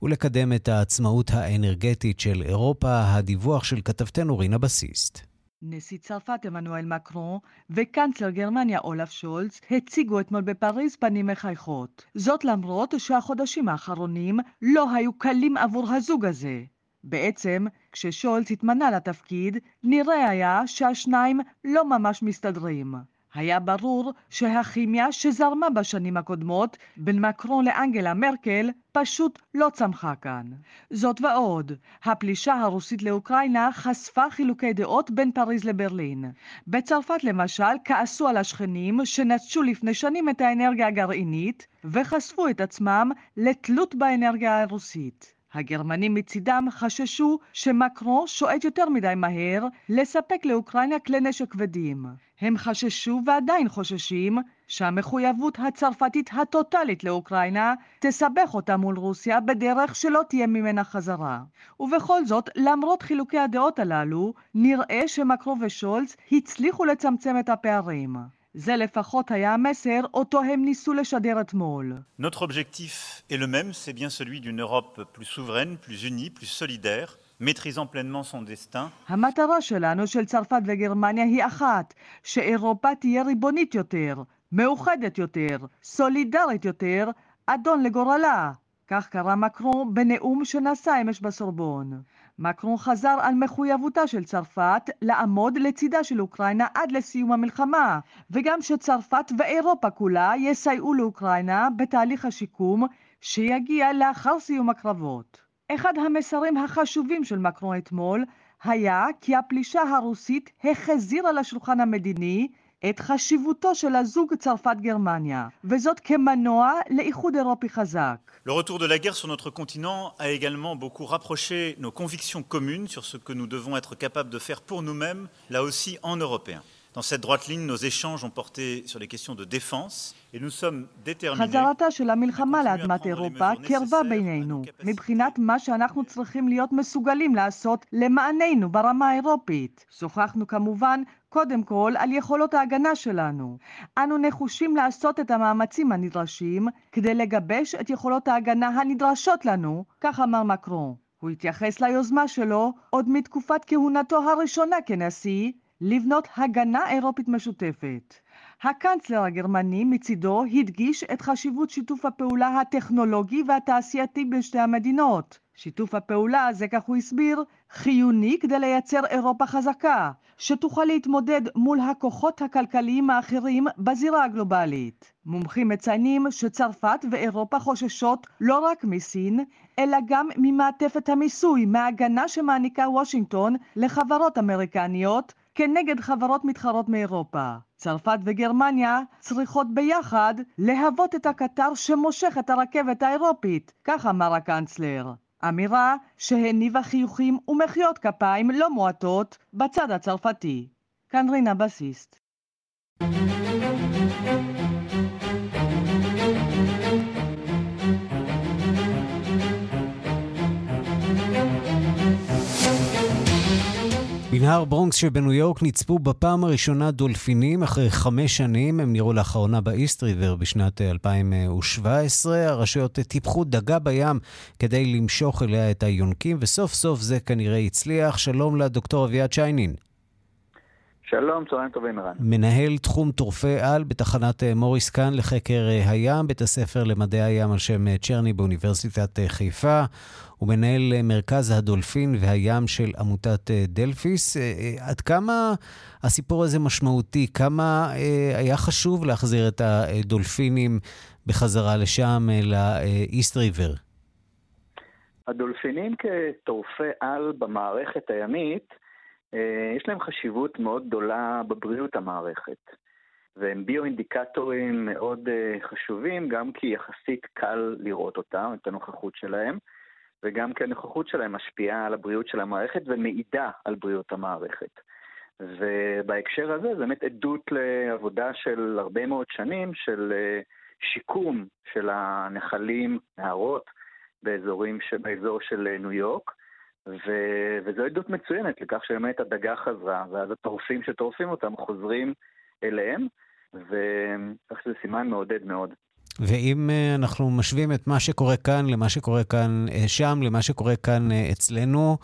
S1: ולקדם את העצמאות האנרגטית של אירופה. הדיווח של כתבתנו רינה בסיסט.
S13: נשיא צרפת עמנואל מקרון וקנצלר גרמניה אולף שולץ הציגו אתמול בפריז פנים מחייכות. זאת למרות שהחודשים האחרונים לא היו קלים עבור הזוג הזה. בעצם, כששולץ התמנה לתפקיד, נראה היה שהשניים לא ממש מסתדרים. היה ברור שהכימיה שזרמה בשנים הקודמות בין מקרון לאנגלה מרקל פשוט לא צמחה כאן. זאת ועוד, הפלישה הרוסית לאוקראינה חשפה חילוקי דעות בין פריז לברלין. בצרפת למשל כעסו על השכנים שנטשו לפני שנים את האנרגיה הגרעינית וחשפו את עצמם לתלות באנרגיה הרוסית. הגרמנים מצידם חששו שמקרו שועט יותר מדי מהר לספק לאוקראינה כלי נשק כבדים. הם חששו ועדיין חוששים שהמחויבות הצרפתית הטוטלית לאוקראינה תסבך אותה מול רוסיה בדרך שלא תהיה ממנה חזרה. ובכל זאת, למרות חילוקי הדעות הללו, נראה שמקרו ושולץ הצליחו לצמצם את הפערים. זה לפחות היה המסר אותו הם ניסו לשדר אתמול.
S14: Notre objectif est le même, c'est bien celui d'une Europe plus souveraine, plus unie, plus solidaire. maîtrisant pleinement son destin.
S13: המטרה שלנו, של צרפת וגרמניה, היא אחת, שאירופה תהיה ריבונית יותר, מאוחדת יותר, סולידרית יותר, אדון לגורלה. כך קרא מקרון בנאום שנשא אמש בסורבון. מקרון חזר על מחויבותה של צרפת לעמוד לצידה של אוקראינה עד לסיום המלחמה, וגם שצרפת ואירופה כולה יסייעו לאוקראינה בתהליך השיקום שיגיע לאחר סיום הקרבות. אחד המסרים החשובים של מקרון אתמול היה כי הפלישה הרוסית החזירה לשולחן המדיני את חשיבותו של הזוג צרפת-גרמניה, וזאת כמנוע לאיחוד אירופי חזק.
S14: Le retour de la guerre sur notre continent a également beaucoup rapproché nos convictions communes sur ce que nous devons être capables de faire pour nous-mêmes, là aussi en européens. Dans cette droite ligne, nos échanges ont porté sur les questions de défense et nous sommes déterminés.
S13: חזרתה של המלחמה לאדמת אירופה קרבה בינינו, מבחינת מה שאנחנו צריכים להיות מסוגלים לעשות למעננו ברמה האירופית. שוחחנו כמובן קודם כל על יכולות ההגנה שלנו. אנו נחושים לעשות את המאמצים הנדרשים כדי לגבש את יכולות ההגנה הנדרשות לנו, כך אמר מקרון. הוא התייחס ליוזמה שלו עוד מתקופת כהונתו הראשונה כנשיא, לבנות הגנה אירופית משותפת. הקנצלר הגרמני מצידו הדגיש את חשיבות שיתוף הפעולה הטכנולוגי והתעשייתי בין שתי המדינות. שיתוף הפעולה הזה, כך הוא הסביר, חיוני כדי לייצר אירופה חזקה, שתוכל להתמודד מול הכוחות הכלכליים האחרים בזירה הגלובלית. מומחים מציינים שצרפת ואירופה חוששות לא רק מסין, אלא גם ממעטפת המיסוי, מההגנה שמעניקה וושינגטון לחברות אמריקניות כנגד חברות מתחרות מאירופה. צרפת וגרמניה צריכות ביחד להוות את הקטר שמושך את הרכבת האירופית, כך אמר הקנצלר. אמירה שהניבה חיוכים ומחיאות כפיים לא מועטות בצד הצרפתי. כאן רינה בסיסט.
S1: בנהר ברונקס שבניו יורק נצפו בפעם הראשונה דולפינים אחרי חמש שנים. הם נראו לאחרונה באיסט ריבר בשנת 2017. הרשויות טיפחו דגה בים כדי למשוך אליה את היונקים, וסוף סוף זה כנראה הצליח. שלום לדוקטור אביעד שיינין.
S15: שלום, צהריים טובים, ערן.
S1: מנהל תחום טורפי על בתחנת אה, מוריס קאן לחקר אה, הים, בית הספר למדעי הים על שם אה, צ'רני באוניברסיטת חיפה. הוא מנהל מרכז הדולפין והים של עמותת דלפיס. עד כמה הסיפור הזה משמעותי? כמה היה חשוב להחזיר את הדולפינים בחזרה לשם, לאיסט ריבר?
S15: הדולפינים כטורפי על במערכת הימית, יש להם חשיבות מאוד גדולה בבריאות המערכת. והם ביואינדיקטורים מאוד אה, חשובים, גם כי יחסית קל לראות אותם, את הנוכחות שלהם, וגם כי הנוכחות שלהם משפיעה על הבריאות של המערכת ומעידה על בריאות המערכת. ובהקשר הזה זה באמת עדות לעבודה של הרבה מאוד שנים של אה, שיקום של הנחלים, נהרות, באזורים, באזור של ניו יורק. ו... וזו עדות מצוינת לכך שבאמת הדגה חזרה, ואז הטורפים שטורפים אותם חוזרים אליהם, וכך שזה סימן מעודד מאוד.
S1: ואם אה, אנחנו משווים את מה שקורה כאן למה שקורה כאן אה, שם, למה שקורה כאן אה, אצלנו,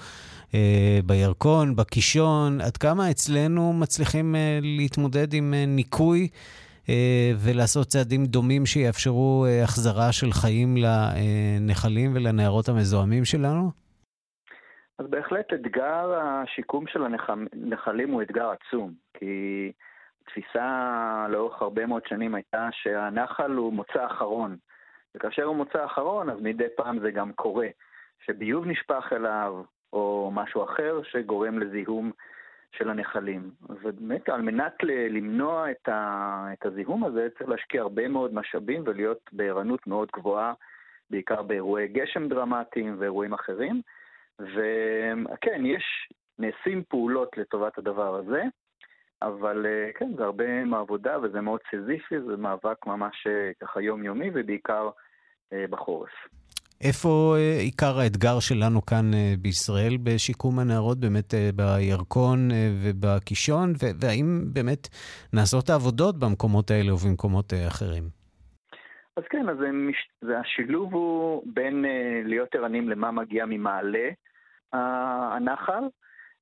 S1: בירקון, בקישון, עד כמה אצלנו מצליחים להתמודד עם ניקוי ולעשות צעדים דומים שיאפשרו החזרה של חיים לנחלים ולנערות המזוהמים שלנו?
S15: אז בהחלט אתגר השיקום של הנחלים הוא אתגר עצום, כי התפיסה לאורך הרבה מאוד שנים הייתה שהנחל הוא מוצא אחרון, וכאשר הוא מוצא אחרון אז מדי פעם זה גם קורה, שביוב נשפך אליו או משהו אחר שגורם לזיהום של הנחלים. ובאמת על מנת למנוע את, ה, את הזיהום הזה צריך להשקיע הרבה מאוד משאבים ולהיות בערנות מאוד גבוהה, בעיקר באירועי גשם דרמטיים ואירועים אחרים. וכן, יש, נעשים פעולות לטובת הדבר הזה, אבל אה, כן, זה הרבה מעבודה וזה מאוד סיזיפי, זה מאבק ממש אה, ככה יומיומי ובעיקר אה, בחורף.
S1: איפה עיקר האתגר שלנו כאן בישראל בשיקום הנערות, באמת בירקון ובקישון, והאם באמת נעשות העבודות במקומות האלה ובמקומות אחרים?
S15: אז כן, אז זה, השילוב הוא בין להיות ערנים למה מגיע ממעלה, הנחל,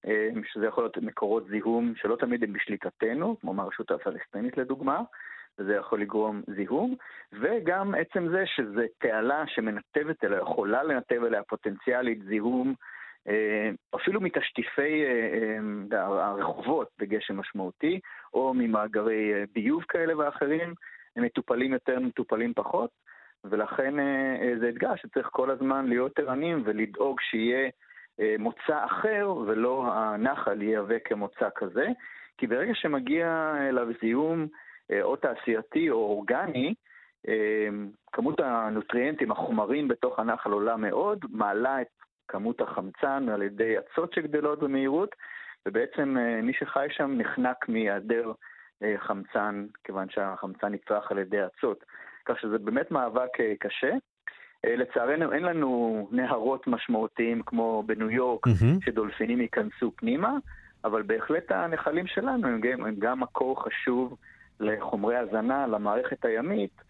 S15: אה, שזה יכול להיות מקורות זיהום שלא תמיד הם בשליטתנו, כמו מהרשות הפלסטינית לדוגמה, וזה יכול לגרום זיהום, וגם עצם זה שזה תעלה שמנתבת אליה, יכולה לנתב אליה פוטנציאלית זיהום, אה, אפילו מתשטיפי אה, הרחובות בגשם משמעותי, או ממאגרי ביוב כאלה ואחרים, הם מטופלים יותר, מטופלים פחות, ולכן זה אתגר שצריך כל הזמן להיות ערנים ולדאוג שיהיה מוצא אחר, ולא הנחל ייאבק כמוצא כזה, כי ברגע שמגיע אליו זיהום אה, או תעשייתי או אורגני, אה, כמות הנוטריאנטים, החומרים בתוך הנחל עולה מאוד, מעלה את כמות החמצן על ידי אצות שגדלות במהירות, ובעצם מי שחי שם נחנק מהיעדר חמצן, כיוון שהחמצן נצרך על ידי אצות. כך שזה באמת מאבק קשה. אה, לצערנו אין לנו נהרות משמעותיים כמו בניו יורק, mm-hmm. שדולפינים ייכנסו פנימה, אבל בהחלט הנחלים שלנו הם גם, הם גם מקור חשוב לחומרי הזנה למערכת הימית,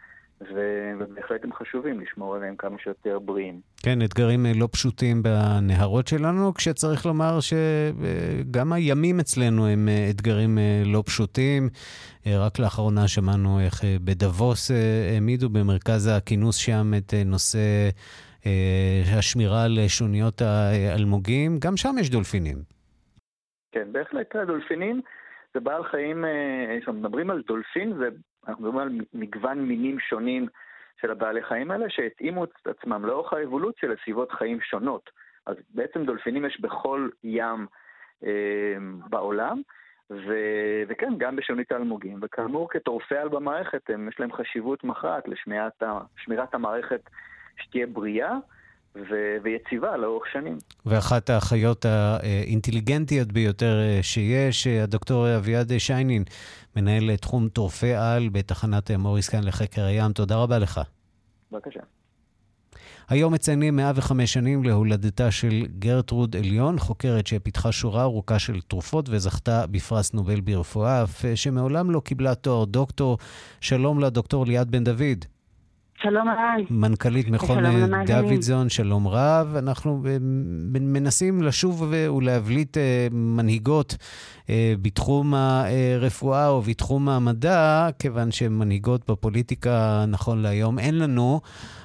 S15: ובהחלט הם חשובים לשמור עליהם כמה שיותר בריאים.
S1: כן, אתגרים אה, לא פשוטים בנהרות שלנו, כשצריך לומר שגם הימים אצלנו הם אה, אתגרים אה, לא פשוטים. רק לאחרונה שמענו איך בדבוס העמידו במרכז הכינוס שם את נושא השמירה על שוניות האלמוגים. גם שם יש דולפינים.
S15: כן, בהחלט הדולפינים זה בעל חיים, כשמדברים על דולפין, זה אנחנו מדברים על מגוון מינים שונים של הבעלי חיים האלה, שהתאימו את עצמם לאורך האבולוציה לסביבות חיים שונות. אז בעצם דולפינים יש בכל ים אה, בעולם, ו... וכן, גם בשונית האלמוגים. וכאמור, כטורפי על במערכת, הם, יש להם חשיבות מכרעת לשמירת המערכת שתהיה בריאה. ו- ויציבה לאורך שנים.
S1: ואחת החיות האינטליגנטיות ביותר אה, שיש, אה, הדוקטור אביעד שיינין, מנהל תחום טורפי על בתחנת מוריס קאן לחקר הים. תודה רבה לך.
S15: בבקשה.
S1: היום מציינים 105 שנים להולדתה של גרטרוד אליון, חוקרת שפיתחה שורה ארוכה של תרופות וזכתה בפרס נובל ברפואה, אף שמעולם לא קיבלה תואר דוקטור. שלום לדוקטור ליאת בן דוד.
S16: שלום אהלן.
S1: מנכ"לית מכון
S16: שלום
S1: אה. דוידזון, שלום רב. אנחנו אה, מנסים לשוב ו- ולהבליט אה, מנהיגות אה, בתחום הרפואה או בתחום המדע, כיוון שמנהיגות בפוליטיקה נכון להיום אין לנו,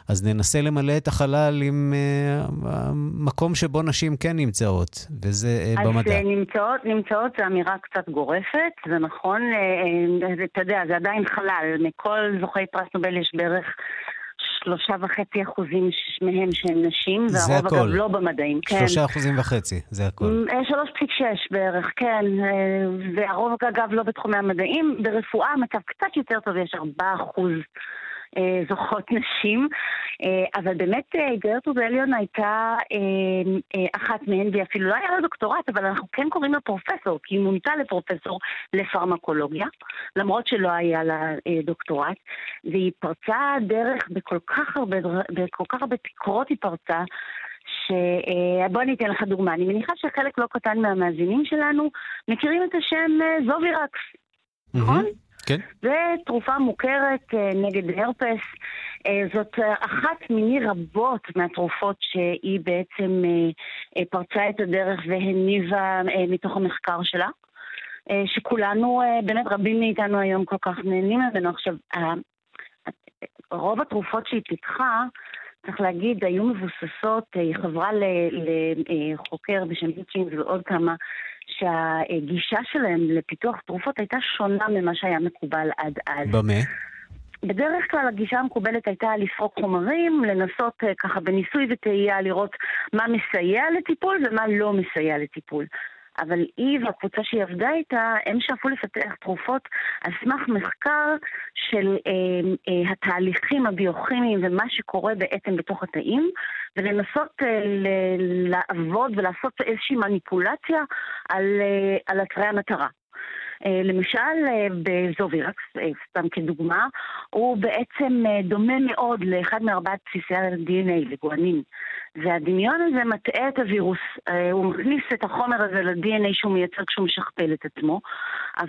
S1: אז ננסה למלא את החלל עם אה, המקום שבו נשים כן נמצאות, וזה אה,
S16: אז
S1: במדע.
S16: אה, נמצאות, נמצאות זו אמירה קצת גורפת, זה נכון, אה, אה, אתה יודע, זה עדיין חלל, מכל זוכי פרס נובל יש בערך שלושה וחצי אחוזים מהם שהם נשים, והרוב
S1: הכל.
S16: אגב לא במדעים, כן.
S1: שלושה אחוזים וחצי, זה הכל.
S16: אה, שלוש פסיק שש בערך, כן, אה, והרוב אגב לא בתחומי המדעים. ברפואה המצב קצת יותר טוב, יש ארבעה אחוז זוכות נשים, אה, אבל באמת אה, גרטרוד אליון הייתה אה, אה, אחת מהן, והיא אפילו לא היה לה דוקטורט, אבל אנחנו כן קוראים לה פרופסור, כי היא מונתה לפרופסור לפרמקולוגיה, למרות שלא היה לה אה, דוקטורט, והיא פרצה דרך בכל כך הרבה, בכל כך הרבה תקרות היא פרצה, שבוא אני אתן לך דוגמה, אני מניחה שחלק לא קטן מהמאזינים שלנו מכירים את השם אה, זובירקס, נכון?
S1: כן.
S16: זו תרופה מוכרת אה, נגד הרפס. אה, זאת אה, אחת מיני רבות מהתרופות שהיא בעצם פרצה את הדרך והניבה מתוך המחקר שלה. שכולנו, באמת רבים מאיתנו היום כל כך נהנים ממנו. עכשיו, רוב התרופות שהיא פיתחה, צריך להגיד, היו מבוססות, היא חברה לחוקר בשם היצ'ינגס ועוד כמה, שהגישה שלהם לפיתוח תרופות הייתה שונה ממה שהיה מקובל עד אז.
S1: במה?
S16: בדרך כלל הגישה המקובלת הייתה לפרוק חומרים, לנסות אה, ככה בניסוי וטעייה לראות מה מסייע לטיפול ומה לא מסייע לטיפול. אבל היא והקבוצה שהיא עבדה איתה, הם שאפו לפתח תרופות על סמך מחקר של אה, אה, התהליכים הביוכימיים ומה שקורה בעצם בתוך התאים, ולנסות אה, לעבוד ולעשות איזושהי מניפולציה על, אה, אתרי המטרה. אה, למשל, אה, בזובירקס, אה, סתם כדוגמה, הוא בעצם דומה מאוד לאחד מארבעת בסיסי ה-DNA, לגואנין. והדמיון הזה מטעה את הווירוס. הוא מכניס את החומר הזה ל-DNA שהוא מייצר כשהוא משכפל את עצמו,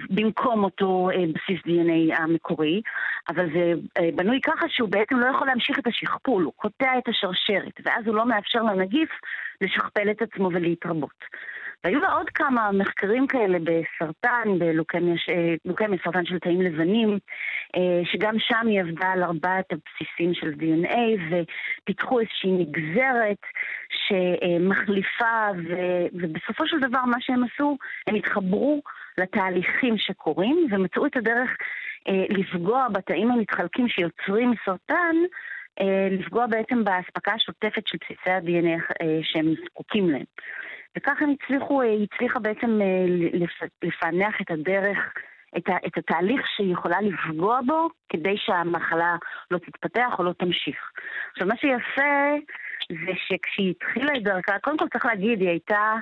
S16: במקום אותו בסיס DNA המקורי, אבל זה בנוי ככה שהוא בעצם לא יכול להמשיך את השכפול, הוא קוטע את השרשרת, ואז הוא לא מאפשר לנגיף לשכפל את עצמו ולהתרבות. והיו לה עוד כמה מחקרים כאלה בסרטן, בלוקמיה, סרטן של תאים לבנים, אה, שגם שם היא עבדה על ארבעת הבסיסים של DNA, ופיתחו איזושהי נגזרת שמחליפה, ו- ובסופו של דבר מה שהם עשו, הם התחברו לתהליכים שקורים, ומצאו את הדרך אה, לפגוע בתאים המתחלקים שיוצרים סרטן, אה, לפגוע בעצם באספקה השוטפת של בסיסי ה-DNA שהם זקוקים להם. וכך הם הצליחו, היא הצליחה בעצם אה, לפ- לפענח את הדרך, את, ה, את התהליך שהיא יכולה לפגוע בו כדי שהמחלה לא תתפתח או לא תמשיך. עכשיו, מה שיפה זה שכשהיא התחילה את דרכה, קודם כל צריך להגיד, היא הייתה,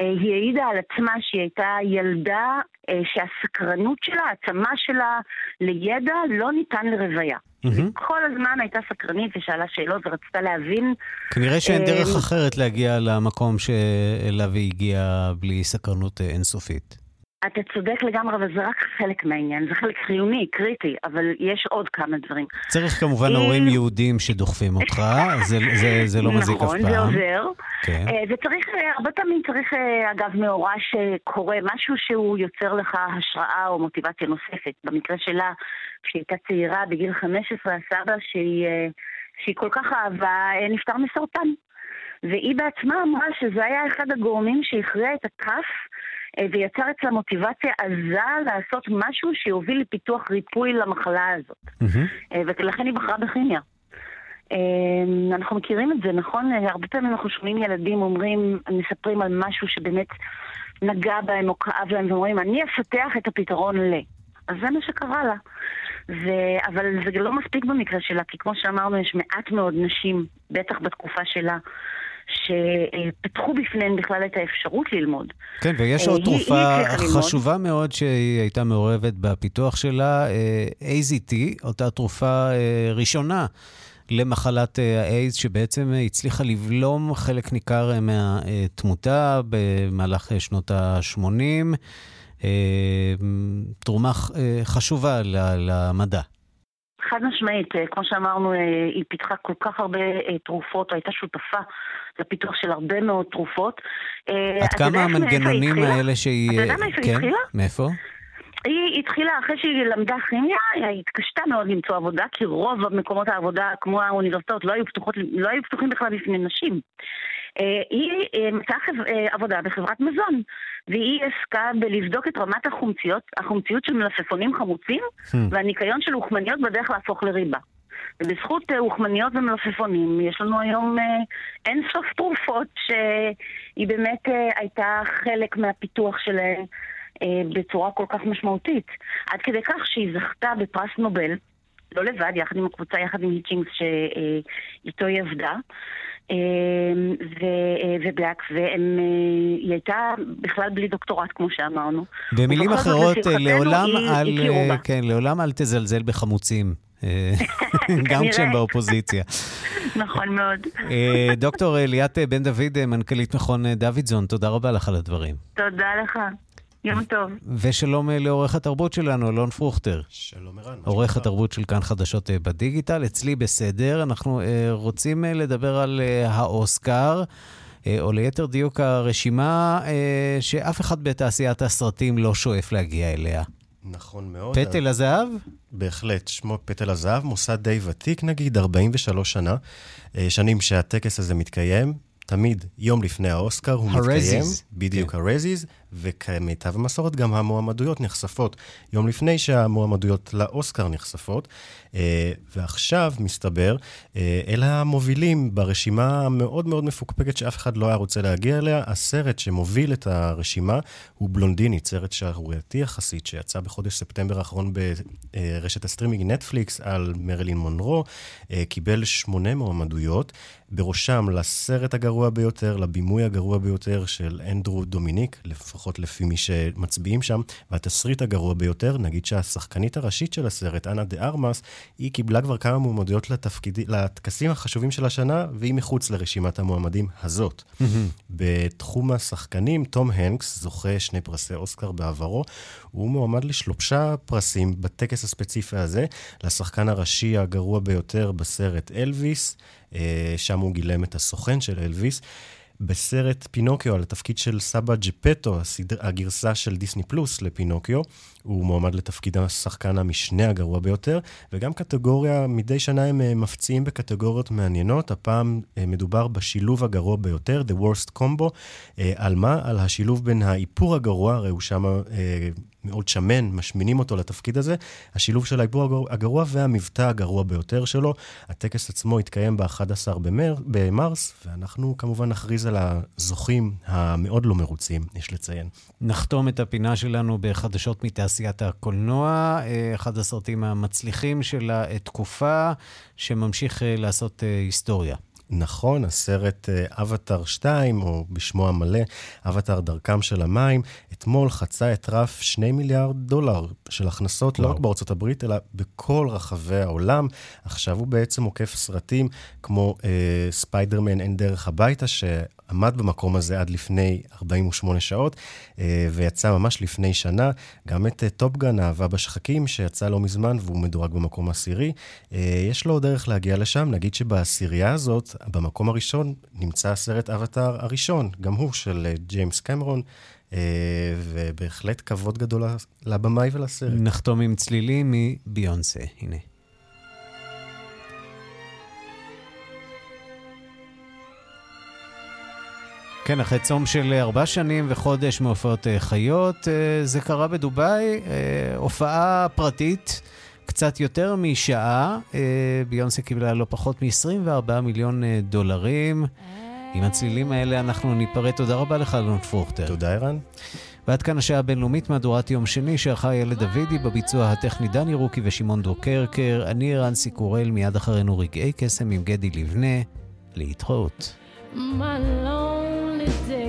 S16: אה, היא העידה על עצמה שהיא הייתה ילדה אה, שהסקרנות שלה, העצמה שלה לידע לא ניתן לרוויה.
S1: מהמם.
S16: כל הזמן הייתה סקרנית ושאלה שאלות ורצתה להבין
S1: כנראה שאין
S16: אה,
S1: דרך אחרת להגיע למקום שאליו היא הגיעה בלי סקרנות אה, אינסופית.
S16: אתה צודק לגמרי, אבל זה רק חלק מהעניין. זה חלק חיוני, קריטי, אבל יש עוד כמה דברים.
S1: צריך כמובן
S16: אה,
S1: הורים יהודים שדוחפים אותך, זה, זה, זה לא מזיק אף
S16: נכון,
S1: פעם.
S16: זה עוזר.
S1: כן.
S16: אה, וצריך, אה, הרבה פעמים צריך, אה, אגב, מאורע שקורה, משהו שהוא יוצר לך השראה או מוטיבציה נוספת. במקרה שלה, כשהיא הייתה צעירה, בגיל 15, הסבא שהיא, שהיא כל כך אהבה, אה, נפטר מסרטן. והיא בעצמה אמרה שזה היה אחד הגורמים שהכריע את הכף ויצר אצלה מוטיבציה עזה לעשות משהו שיוביל לפיתוח ריפוי למחלה הזאת. אה, ולכן היא בחרה בכימיה. אה, אנחנו מכירים את זה, נכון? אה, הרבה פעמים אנחנו שומעים ילדים אומרים, מספרים על משהו שבאמת נגע בהם או כאב להם, ואומרים, אני אפתח את הפתרון ל... אז זה מה שקרה לה. ו... אבל זה לא מספיק במקרה שלה, כי כמו שאמרנו, יש מעט מאוד נשים, בטח בתקופה שלה, שפתחו בפניהן בכלל את האפשרות ללמוד.
S1: כן, ויש
S16: אה,
S1: עוד תרופה. חשובה מאוד שהיא הייתה מעורבת בפיתוח שלה, אה, AZT, אותה תרופה אה, ראשונה למחלת האיידס, שבעצם הצליחה לבלום חלק ניכר מהתמותה במהלך שנות ה-80. תרומה חשובה למדע.
S16: חד משמעית, אה, כמו שאמרנו, אה, היא פיתחה כל כך הרבה אה, תרופות, הייתה שותפה לפיתוח של הרבה מאוד תרופות.
S1: עד כמה המנגנונים? האלה שהיא...
S16: אתה יודע מאיפה היא
S1: כן?
S16: התחילה?
S1: מאיפה?
S16: היא התחילה אחרי שהיא למדה כימיה, היא התקשתה מאוד למצוא עבודה, כי רוב מקומות העבודה, כמו האוניברסיטאות, לא היו, פתוחות, לא היו פתוחים בכלל בפני נשים. היא אה, מצאה אה, עבודה בחברת מזון, והיא עסקה בלבדוק את רמת החומציות, החומציות של מלפפונים חמוצים,
S17: Hmm.
S16: והניקיון של אוכמניות בדרך להפוך לריבה. ובזכות אה, אוכמניות ומלפפונים, יש לנו היום אה, אין סוף תרופות שהיא באמת אה, הייתה חלק מהפיתוח שלהן אה, בצורה כל כך משמעותית. עד כדי כך שהיא זכתה בפרס נובל, לא לבד, יחד עם הקבוצה, יחד עם היצ'ינגס שאיתו היא עבדה. אה, ו- אה, ובלק, והיא הייתה בכלל בלי דוקטורט, כמו שאמרנו.
S1: במילים אחרות, לעולם אל...
S16: בה.
S1: כן, לעולם אל תזלזל בחמוצים. אה, גם. כשהם באופוזיציה.
S16: נכון מאוד.
S1: אה, דוקטור ליאת בן דוד, אה, מנכ"לית מכון אה, דוידזון, תודה רבה לך על הדברים.
S16: תודה לך. יום טוב.
S1: ושלום אה, לעורך התרבות שלנו, אלון פרוכטר.
S17: שלום ערן.
S1: עורך התרבות של כאן חדשות אה, בדיגיטל, אצלי בסדר. אנחנו אה, רוצים לדבר על האוסקר, או ליתר דיוק הרשימה שאף אחד בתעשיית הסרטים לא שואף להגיע אליה.
S17: נכון מאוד.
S1: פטל הזהב?
S17: בהחלט, שמו פטל הזהב, מוסד די ותיק נגיד, 43 שנה. שנים שהטקס הזה מתקיים, תמיד יום לפני האוסקר הוא מתקיים.
S1: ה Razzies.
S17: בדיוק, ה Razzies, וכמיטב המסורת גם המועמדויות נחשפות יום לפני שהמועמדויות לאוסקר נחשפות. אה, ועכשיו, מסתבר, אה, אלה המובילים ברשימה המאוד מאוד מפוקפקת שאף אחד לא היה רוצה להגיע אליה. הסרט שמוביל את הרשימה הוא בלונדינית, סרט שערורייתי יחסית, שיצא בחודש ספטמבר האחרון ברשת הסטרימינג נטפליקס על מרילין מונרו, אה, קיבל שמונה מועמדויות, בראשם לסרט הגרוע ביותר, לבימוי הגרוע ביותר של אנדרו דומיניק, לפחות לפי מי שמצביעים שם, והתסריט הגרוע ביותר, נגיד שהשחקנית הראשית של הסרט, אנה דה ארמאס, היא קיבלה כבר כמה מועמדויות לתפקיד, לטקסים החשובים של השנה, והיא מחוץ לרשימת המועמדים הזאת. בתחום השחקנים, טום הנקס זוכה שני פרסי אוסקר בעברו. הוא מועמד לשלושה פרסים בטקס הספציפי הזה, לשחקן הראשי הגרוע ביותר בסרט אלוויס, אה, שם הוא גילם את הסוכן של אלוויס. בסרט פינוקיו, על התפקיד של סבא ג'פטו, הגרסה של דיסני פלוס לפינוקיו, הוא מועמד לתפקיד השחקן המשנה הגרוע ביותר, וגם קטגוריה, מדי שנה הם אה, מפציעים בקטגוריות מעניינות, הפעם אה, מדובר בשילוב הגרוע ביותר, The Worst Combo, אה, על מה? על השילוב בין האיפור הגרוע, הרי הוא שם מאוד שמן, משמינים אותו לתפקיד הזה, השילוב של האיפור הגרוע, והמבטא הגרוע ביותר שלו. הטקס עצמו יתקיים ב-11 במר, במרס, ואנחנו כמובן נכריז על הזוכים המאוד לא מרוצים, יש לציין.
S1: נחתום את הפינה שלנו בחדשות מתעשיית הקולנוע, אה, אחד הסרטים המצליחים של התקופה, שממשיך אה, לעשות אה, היסטוריה.
S17: נכון, הסרט אבטאר 2, או בשמו המלא, אבטאר דרכם של המים, אתמול חצה את רף 2 מיליארד דולר של הכנסות, וואו. לא רק בארצות הברית, אלא בכל רחבי העולם. עכשיו הוא בעצם עוקף סרטים כמו אה, ספיידרמן אין דרך הביתה, שעמד במקום הזה עד לפני 48 שעות, אה, ויצא ממש לפני שנה. גם את אה, טופ גאן, אהבה בשחקים, שיצא לא מזמן, והוא מדורג במקום העשירי. אה, יש לו דרך להגיע לשם, נגיד שבעשירייה הזאת, במקום הראשון, נמצא הסרט אבטאר הראשון, גם הוא של ג'יימס קמרון. ובהחלט כבוד גדול לבמאי ולסרט.
S1: נחתום עם צלילים מביונסה, הנה. כן, אחרי צום של ארבע שנים וחודש מהופעות חיות, זה קרה בדובאי, הופעה פרטית. קצת יותר משעה, ביונסה קיבלה לא פחות מ-24 מיליון דולרים. עם הצלילים האלה אנחנו ניפרד. תודה רבה לך, אלון פרוכטר.
S17: תודה, ערן.
S1: ועד כאן השעה הבינלאומית מהדורת יום שני, שערכה ילד דוידי, בביצוע הטכני דני רוקי ושמעון דוקרקר. אני ערן סיקורל, מיד אחרינו רגעי קסם עם גדי לבנה. להתראות. My every
S18: day.